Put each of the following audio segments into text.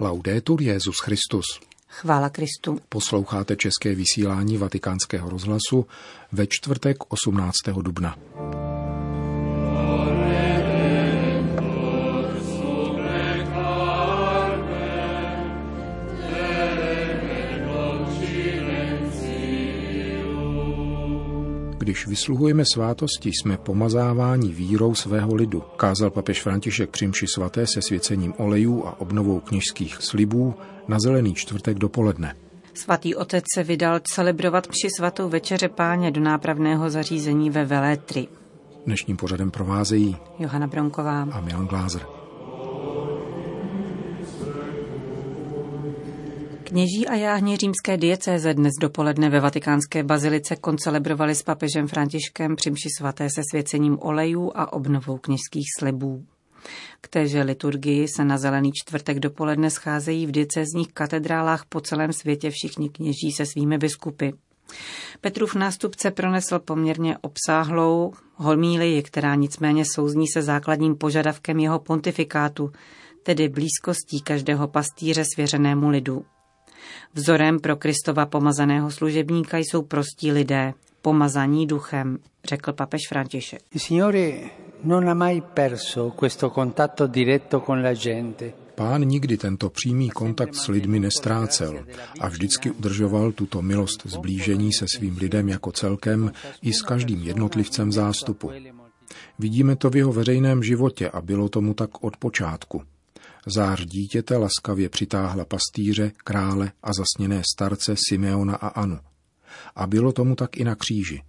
Laudetur Jezus Christus. Chvála Kristu. Posloucháte české vysílání Vatikánského rozhlasu ve čtvrtek 18. dubna. Když vysluhujeme svátosti, jsme pomazáváni vírou svého lidu, kázal papež František přimši svaté se svěcením olejů a obnovou kněžských slibů na zelený čtvrtek dopoledne. Svatý otec se vydal celebrovat při svatou večeře páně do nápravného zařízení ve Velétry. Dnešním pořadem provázejí Johana Bronková a Milan Glázer. Kněží a jáhně římské diecéze dnes dopoledne ve vatikánské bazilice koncelebrovali s papežem Františkem přimši svaté se svěcením olejů a obnovou kněžských slibů. K téže liturgii se na zelený čtvrtek dopoledne scházejí v diecézních katedrálách po celém světě všichni kněží se svými biskupy. Petrův nástupce pronesl poměrně obsáhlou holmílii, která nicméně souzní se základním požadavkem jeho pontifikátu, tedy blízkostí každého pastýře svěřenému lidu. Vzorem pro Kristova pomazaného služebníka jsou prostí lidé, pomazaní duchem, řekl papež František. Pán nikdy tento přímý kontakt s lidmi nestrácel a vždycky udržoval tuto milost zblížení se svým lidem jako celkem i s každým jednotlivcem zástupu. Vidíme to v jeho veřejném životě a bylo tomu tak od počátku. Zář dítěte laskavě přitáhla pastýře, krále a zasněné starce Simeona a Anu. A bylo tomu tak i na kříži.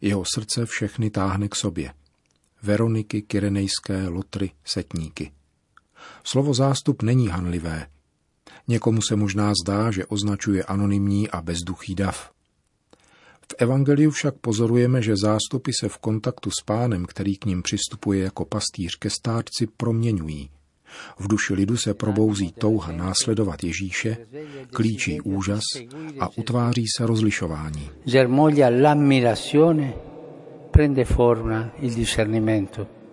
Jeho srdce všechny táhne k sobě. Veroniky, Kyrenejské, Lotry, Setníky. Slovo zástup není hanlivé. Někomu se možná zdá, že označuje anonymní a bezduchý dav. V Evangeliu však pozorujeme, že zástupy se v kontaktu s pánem, který k ním přistupuje jako pastýř ke stárci, proměňují. V duši lidu se probouzí touha následovat Ježíše, klíčí úžas a utváří se rozlišování.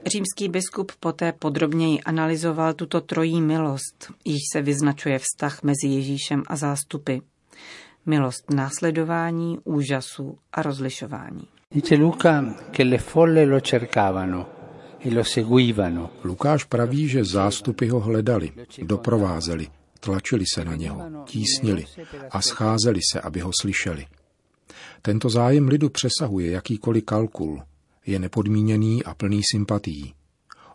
Římský biskup poté podrobněji analyzoval tuto trojí milost, již se vyznačuje vztah mezi Ježíšem a zástupy. Milost následování, úžasu a rozlišování. Dice Luca che le folle lo cercavano Lukáš praví, že zástupy ho hledali, doprovázeli, tlačili se na něho, tísnili a scházeli se, aby ho slyšeli. Tento zájem lidu přesahuje jakýkoliv kalkul, je nepodmíněný a plný sympatií.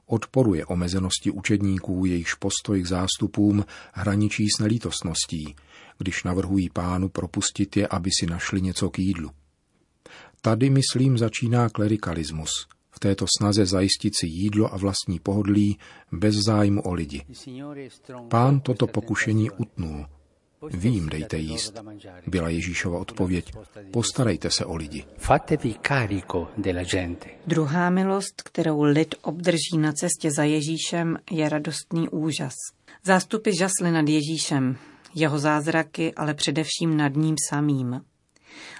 Odporuje omezenosti učedníků, jejichž postoj k zástupům hraničí s nelítostností, když navrhují pánu propustit je, aby si našli něco k jídlu. Tady, myslím, začíná klerikalismus – v této snaze zajistit si jídlo a vlastní pohodlí bez zájmu o lidi. Pán toto pokušení utnul. Vy jim dejte jíst. Byla Ježíšova odpověď. Postarejte se o lidi. Druhá milost, kterou lid obdrží na cestě za Ježíšem, je radostný úžas. Zástupy žasly nad Ježíšem, jeho zázraky, ale především nad ním samým.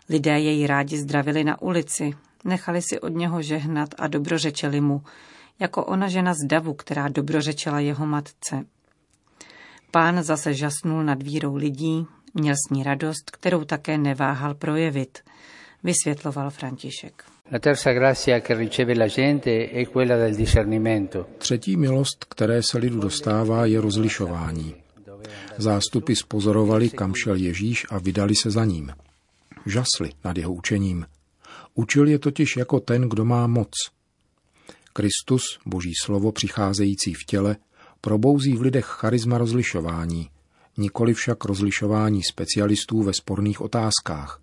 Lidé jej rádi zdravili na ulici, Nechali si od něho žehnat a dobrořečeli mu, jako ona žena z davu, která dobrořečela jeho matce. Pán zase žasnul nad vírou lidí, měl s ní radost, kterou také neváhal projevit, vysvětloval František. Třetí milost, které se lidu dostává, je rozlišování. Zástupy spozorovali, kam šel Ježíš a vydali se za ním. Žasli nad jeho učením, Učil je totiž jako ten, kdo má moc. Kristus, boží slovo přicházející v těle, probouzí v lidech charisma rozlišování, nikoli však rozlišování specialistů ve sporných otázkách.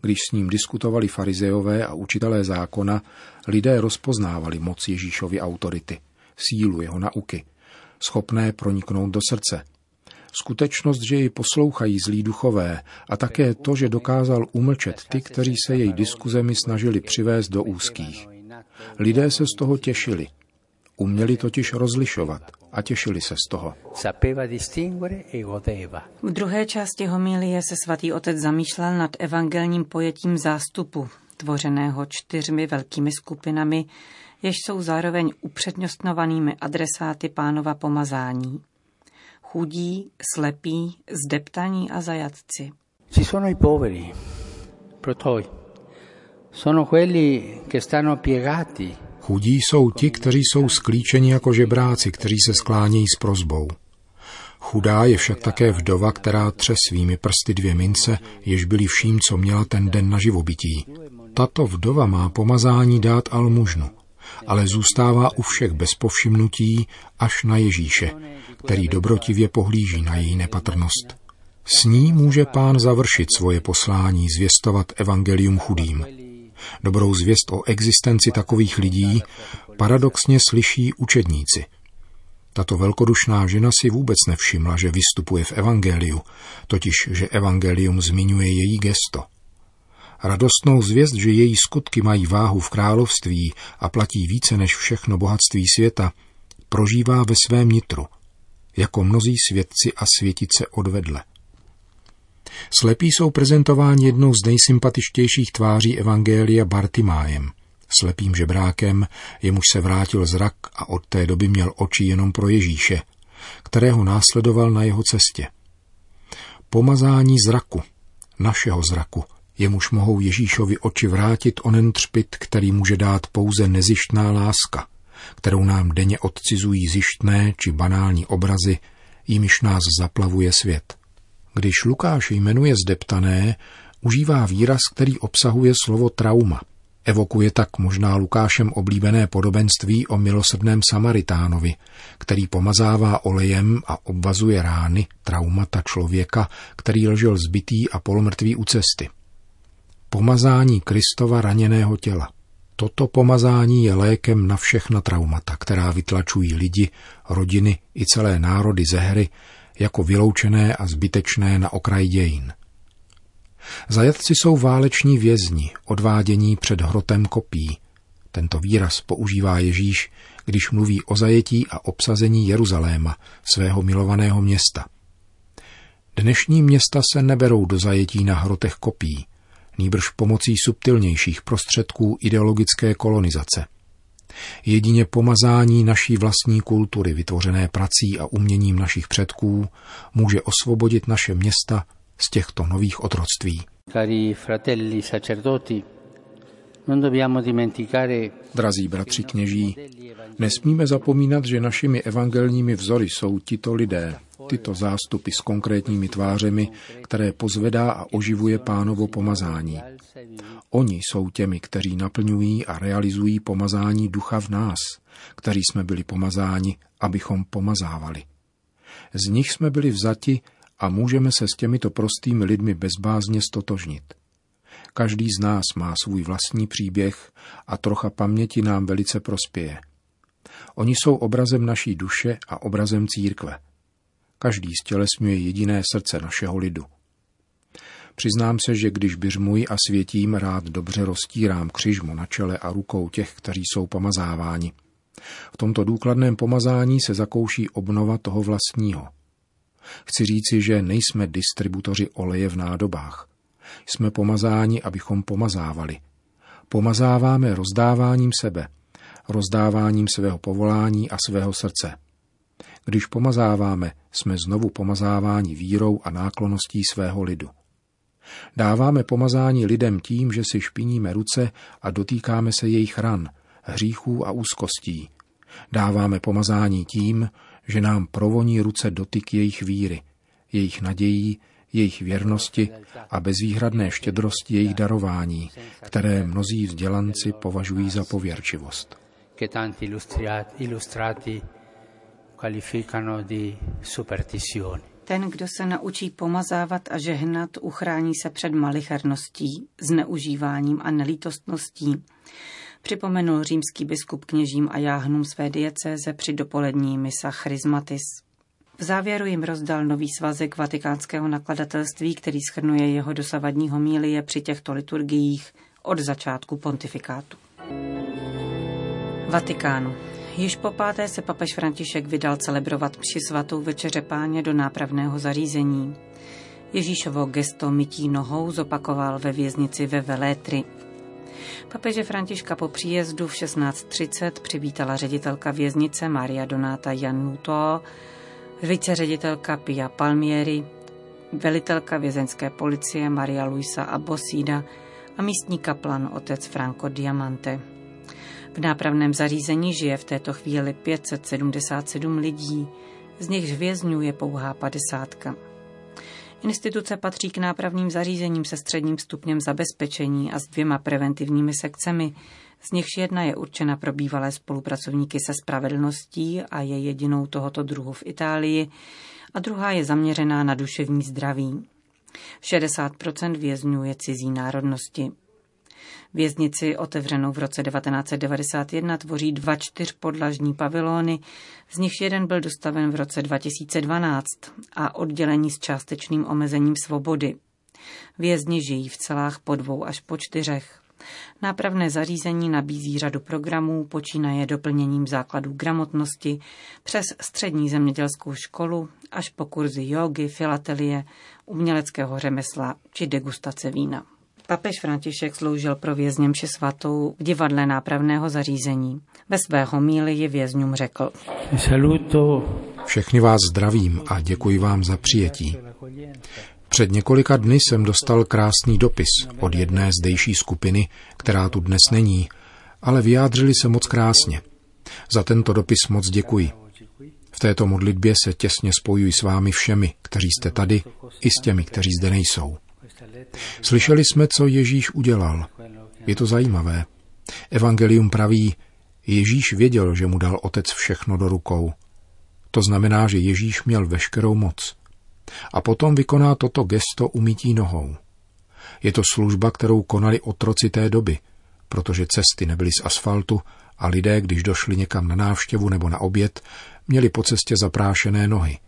Když s ním diskutovali farizeové a učitelé zákona, lidé rozpoznávali moc Ježíšovy autority, sílu jeho nauky, schopné proniknout do srdce – Skutečnost, že jej poslouchají zlí duchové a také to, že dokázal umlčet ty, kteří se jej diskuzemi snažili přivést do úzkých. Lidé se z toho těšili. Uměli totiž rozlišovat a těšili se z toho. E v druhé části homilie se svatý otec zamýšlel nad evangelním pojetím zástupu, tvořeného čtyřmi velkými skupinami, jež jsou zároveň upřednostňovanými adresáty pánova pomazání chudí, slepí, zdeptaní a zajatci. Ci sono i poveri, protoi. Sono quelli che stanno piegati. Chudí jsou ti, kteří jsou sklíčeni jako žebráci, kteří se sklánějí s prozbou. Chudá je však také vdova, která tře svými prsty dvě mince, jež byly vším, co měla ten den na živobytí. Tato vdova má pomazání dát almužnu, ale zůstává u všech bez povšimnutí až na Ježíše, který dobrotivě pohlíží na její nepatrnost. S ní může pán završit svoje poslání, zvěstovat evangelium chudým. Dobrou zvěst o existenci takových lidí paradoxně slyší učedníci. Tato velkodušná žena si vůbec nevšimla, že vystupuje v evangeliu, totiž že evangelium zmiňuje její gesto. Radostnou zvěst, že její skutky mají váhu v království a platí více než všechno bohatství světa, prožívá ve svém nitru, jako mnozí svědci a světice odvedle. Slepí jsou prezentováni jednou z nejsympatičtějších tváří Evangelia Bartimájem, slepým žebrákem, jemuž se vrátil zrak a od té doby měl oči jenom pro Ježíše, kterého následoval na jeho cestě. Pomazání zraku, našeho zraku, jemuž mohou Ježíšovi oči vrátit onen třpit, který může dát pouze nezištná láska, kterou nám denně odcizují zištné či banální obrazy, jimiž nás zaplavuje svět. Když Lukáš jmenuje zdeptané, užívá výraz, který obsahuje slovo trauma. Evokuje tak možná Lukášem oblíbené podobenství o milosrdném Samaritánovi, který pomazává olejem a obvazuje rány, traumata člověka, který ležel zbytý a polomrtvý u cesty. Pomazání Kristova raněného těla. Toto pomazání je lékem na všechna traumata, která vytlačují lidi, rodiny i celé národy ze hry, jako vyloučené a zbytečné na okraj dějin. Zajatci jsou váleční vězni, odvádění před hrotem kopí. Tento výraz používá Ježíš, když mluví o zajetí a obsazení Jeruzaléma, svého milovaného města. Dnešní města se neberou do zajetí na hrotech kopí, nýbrž pomocí subtilnějších prostředků ideologické kolonizace – Jedině pomazání naší vlastní kultury, vytvořené prací a uměním našich předků, může osvobodit naše města z těchto nových otroctví. Cari fratelli sacerdoti, Drazí bratři kněží, nesmíme zapomínat, že našimi evangelními vzory jsou tito lidé, tyto zástupy s konkrétními tvářemi, které pozvedá a oživuje pánovo pomazání. Oni jsou těmi, kteří naplňují a realizují pomazání ducha v nás, kteří jsme byli pomazáni, abychom pomazávali. Z nich jsme byli vzati a můžeme se s těmito prostými lidmi bezbázně stotožnit. Každý z nás má svůj vlastní příběh a trocha paměti nám velice prospěje. Oni jsou obrazem naší duše a obrazem církve. Každý stělesňuje jediné srdce našeho lidu. Přiznám se, že když byřmuji a světím, rád dobře roztírám křižmu na čele a rukou těch, kteří jsou pomazáváni. V tomto důkladném pomazání se zakouší obnova toho vlastního. Chci říci, že nejsme distributoři oleje v nádobách. Jsme pomazáni, abychom pomazávali. Pomazáváme rozdáváním sebe, rozdáváním svého povolání a svého srdce. Když pomazáváme, jsme znovu pomazáváni vírou a náklonností svého lidu. Dáváme pomazání lidem tím, že si špiníme ruce a dotýkáme se jejich ran, hříchů a úzkostí. Dáváme pomazání tím, že nám provoní ruce dotyk jejich víry, jejich nadějí, jejich věrnosti a bezvýhradné štědrosti jejich darování, které mnozí vzdělanci považují za pověrčivost. Ten, kdo se naučí pomazávat a žehnat, uchrání se před malicherností, zneužíváním a nelítostností. Připomenul římský biskup kněžím a jáhnům své diecéze při dopolední misa Chrismatis. V závěru jim rozdal nový svazek vatikánského nakladatelství, který schrnuje jeho dosavadní homílie při těchto liturgiích od začátku pontifikátu. Vatikánu. Již po páté se papež František vydal celebrovat mši svatou večeře páně do nápravného zařízení. Ježíšovo gesto mytí nohou zopakoval ve věznici ve Velétry. Papeže Františka po příjezdu v 16.30 přivítala ředitelka věznice Maria Donáta Januto Viceředitelka Pia Palmieri, velitelka vězeňské policie Maria Luisa Abosida a místní kaplan otec Franco Diamante. V nápravném zařízení žije v této chvíli 577 lidí, z nichž vězňů je pouhá padesátka. Instituce patří k nápravným zařízením se středním stupněm zabezpečení a s dvěma preventivními sekcemi, z nichž jedna je určena pro bývalé spolupracovníky se spravedlností a je jedinou tohoto druhu v Itálii, a druhá je zaměřená na duševní zdraví. 60% vězňů je cizí národnosti. Věznici otevřenou v roce 1991 tvoří dva čtyřpodlažní pavilony, z nichž jeden byl dostaven v roce 2012 a oddělení s částečným omezením svobody. Vězni žijí v celách po dvou až po čtyřech. Nápravné zařízení nabízí řadu programů, počínaje doplněním základů gramotnosti, přes střední zemědělskou školu až po kurzy jogy, filatelie, uměleckého řemesla či degustace vína. Papež František sloužil pro vězně mši svatou v divadle nápravného zařízení. Ve své homílii vězňům řekl. Všechny vás zdravím a děkuji vám za přijetí. Před několika dny jsem dostal krásný dopis od jedné zdejší skupiny, která tu dnes není, ale vyjádřili se moc krásně. Za tento dopis moc děkuji. V této modlitbě se těsně spojuji s vámi všemi, kteří jste tady, i s těmi, kteří zde nejsou. Slyšeli jsme, co Ježíš udělal. Je to zajímavé. Evangelium praví, Ježíš věděl, že mu dal otec všechno do rukou. To znamená, že Ježíš měl veškerou moc. A potom vykoná toto gesto umítí nohou. Je to služba, kterou konali otroci té doby, protože cesty nebyly z asfaltu a lidé, když došli někam na návštěvu nebo na oběd, měli po cestě zaprášené nohy.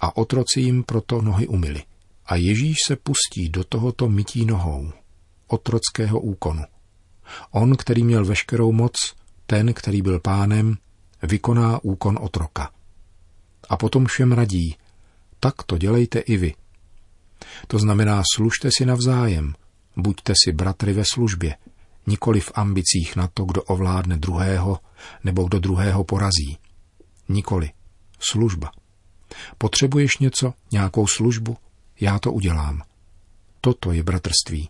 A otroci jim proto nohy umyli. A Ježíš se pustí do tohoto mytí nohou, otrockého úkonu. On, který měl veškerou moc, ten, který byl pánem, vykoná úkon otroka. A potom všem radí, tak to dělejte i vy. To znamená, služte si navzájem, buďte si bratry ve službě, nikoli v ambicích na to, kdo ovládne druhého nebo kdo druhého porazí. Nikoli. Služba. Potřebuješ něco, nějakou službu? Já to udělám. Toto je bratrství.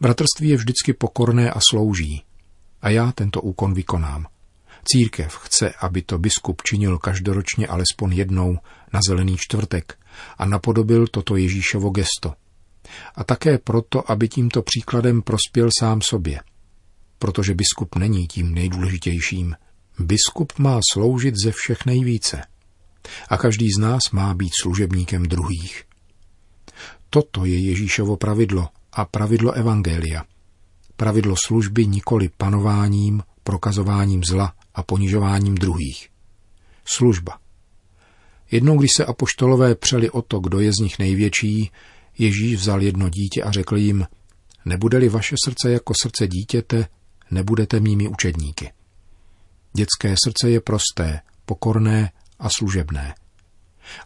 Bratrství je vždycky pokorné a slouží. A já tento úkon vykonám. Církev chce, aby to biskup činil každoročně alespoň jednou na zelený čtvrtek a napodobil toto Ježíšovo gesto. A také proto, aby tímto příkladem prospěl sám sobě. Protože biskup není tím nejdůležitějším. Biskup má sloužit ze všech nejvíce. A každý z nás má být služebníkem druhých. Toto je Ježíšovo pravidlo a pravidlo Evangelia. Pravidlo služby nikoli panováním, prokazováním zla a ponižováním druhých. Služba. Jednou, když se apoštolové přeli o to, kdo je z nich největší, Ježíš vzal jedno dítě a řekl jim, nebude-li vaše srdce jako srdce dítěte, nebudete mými učedníky. Dětské srdce je prosté, pokorné a služebné.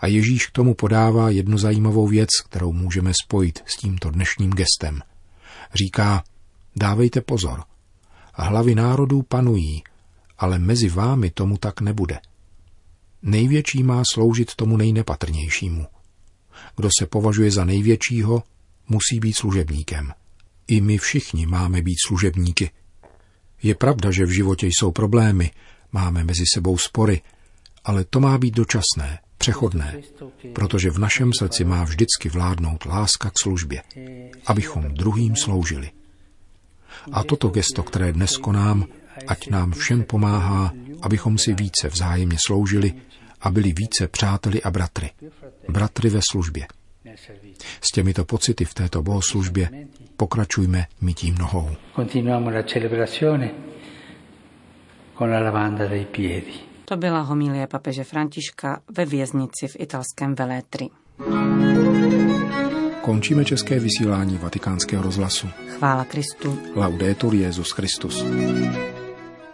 A Ježíš k tomu podává jednu zajímavou věc, kterou můžeme spojit s tímto dnešním gestem. Říká, dávejte pozor. Hlavy národů panují, ale mezi vámi tomu tak nebude. Největší má sloužit tomu nejnepatrnějšímu. Kdo se považuje za největšího, musí být služebníkem. I my všichni máme být služebníky. Je pravda, že v životě jsou problémy, máme mezi sebou spory, ale to má být dočasné, přechodné, protože v našem srdci má vždycky vládnout láska k službě, abychom druhým sloužili. A toto gesto, které dnes konám, ať nám všem pomáhá, abychom si více vzájemně sloužili a byli více přáteli a bratry. Bratry ve službě. S těmito pocity v této bohoslužbě pokračujme mytím nohou. To byla homilie papeže Františka ve věznici v italském Velétri. Končíme české vysílání vatikánského rozhlasu. Chvála Kristu. Laudetur Jezus Christus.